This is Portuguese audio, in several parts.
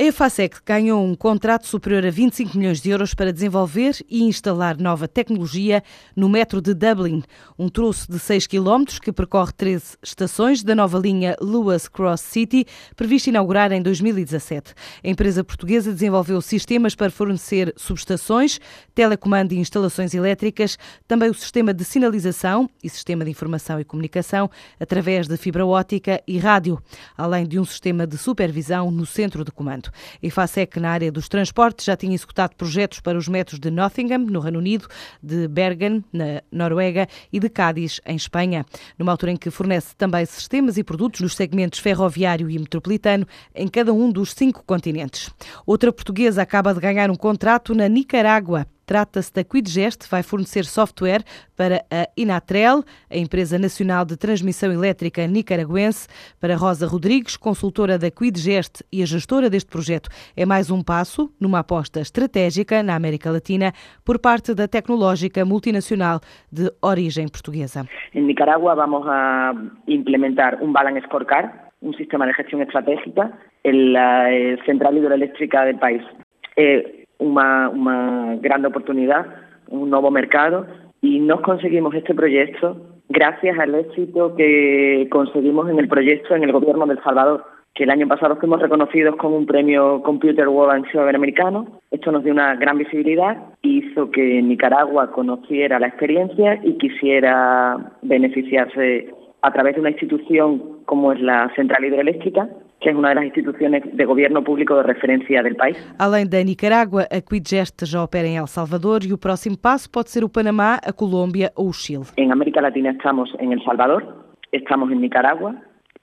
A EFASEC ganhou um contrato superior a 25 milhões de euros para desenvolver e instalar nova tecnologia no metro de Dublin, um troço de 6 km que percorre 13 estações da nova linha Lewis Cross City, prevista inaugurar em 2017. A empresa portuguesa desenvolveu sistemas para fornecer subestações, telecomando e instalações elétricas, também o sistema de sinalização e sistema de informação e comunicação através de fibra ótica e rádio, além de um sistema de supervisão no centro de comando. A IFASEC, na área dos transportes, já tinha executado projetos para os metros de Nottingham, no Reino Unido, de Bergen, na Noruega, e de Cádiz, em Espanha, numa altura em que fornece também sistemas e produtos nos segmentos ferroviário e metropolitano em cada um dos cinco continentes. Outra portuguesa acaba de ganhar um contrato na Nicarágua Trata-se da Quidgest, vai fornecer software para a Inatrel, a empresa nacional de transmissão elétrica nicaragüense. Para Rosa Rodrigues, consultora da Quidgest e a gestora deste projeto, é mais um passo numa aposta estratégica na América Latina por parte da tecnológica multinacional de origem portuguesa. Em Nicaragua vamos a implementar um Balance Scorecard, um sistema de gestão estratégica en la eh, central hidroeléctrica del país. Eh, una, una gran oportunidad, un nuevo mercado y nos conseguimos este proyecto gracias al éxito que conseguimos en el proyecto en el gobierno de El Salvador, que el año pasado fuimos reconocidos con un premio Computer World and americano. Esto nos dio una gran visibilidad hizo que Nicaragua conociera la experiencia y quisiera beneficiarse a través de una institución como es la Central Hidroeléctrica, que é uma das instituições de governo público de referência do país. Além da Nicarágua, a Quidgest já opera em El Salvador e o próximo passo pode ser o Panamá, a Colômbia ou o Chile. Em América Latina estamos em El Salvador, estamos em Nicarágua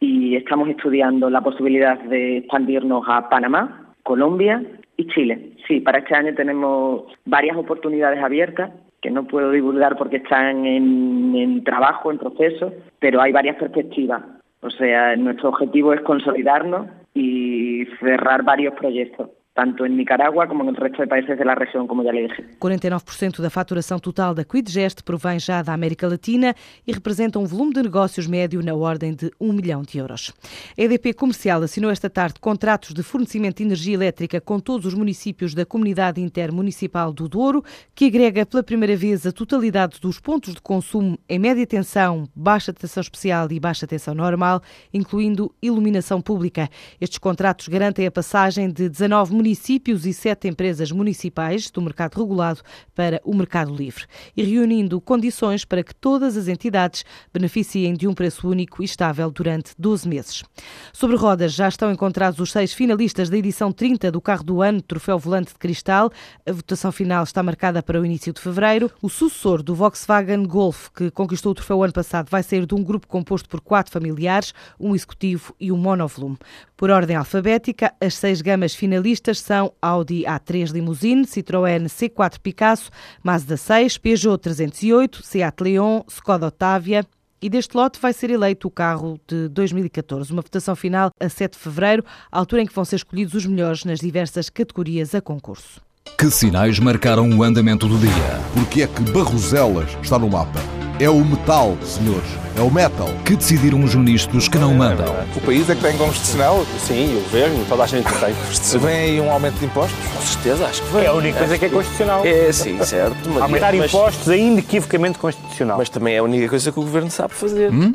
e estamos estudando a possibilidade de expandirnos a Panamá, Colômbia e Chile. Sí, para este año tenemos varias oportunidades abiertas que no puedo divulgar porque están en, en trabajo, en proceso, pero hay varias perspectivas. O sea, nuestro objetivo es consolidarnos y cerrar varios proyectos. Tanto em Nicarágua como no resto de países da região, como já lhe disse. 49% da faturação total da Quidgest provém já da América Latina e representa um volume de negócios médio na ordem de 1 milhão de euros. A EDP Comercial assinou esta tarde contratos de fornecimento de energia elétrica com todos os municípios da Comunidade Intermunicipal do Douro, que agrega pela primeira vez a totalidade dos pontos de consumo em média tensão, baixa tensão especial e baixa tensão normal, incluindo iluminação pública. Estes contratos garantem a passagem de 19 municípios e sete empresas municipais do mercado regulado para o mercado livre e reunindo condições para que todas as entidades beneficiem de um preço único e estável durante 12 meses. Sobre rodas já estão encontrados os seis finalistas da edição 30 do Carro do Ano, Troféu Volante de Cristal. A votação final está marcada para o início de fevereiro. O sucessor do Volkswagen Golf, que conquistou o troféu ano passado, vai sair de um grupo composto por quatro familiares, um executivo e um monovolume. Por ordem alfabética, as seis gamas finalistas são Audi A3 Limousine, Citroën C4 Picasso, Mazda 6, Peugeot 308, Seat Leon, Skoda Octavia, e deste lote vai ser eleito o carro de 2014. Uma votação final a 7 de fevereiro, altura em que vão ser escolhidos os melhores nas diversas categorias a concurso. Que sinais marcaram o andamento do dia? Porque é que Barroselas está no mapa? É o metal, senhores. É o metal. Que decidiram os ministros que não mandam? O país é que tem constitucional? Sim, o governo, toda a gente tem constitucional. Vem aí um aumento de impostos? Com certeza, acho que vem. É a única coisa que é constitucional. É, sim, certo. Mas, Aumentar impostos é inequivocamente constitucional. Mas também é a única coisa que o governo sabe fazer. Hum?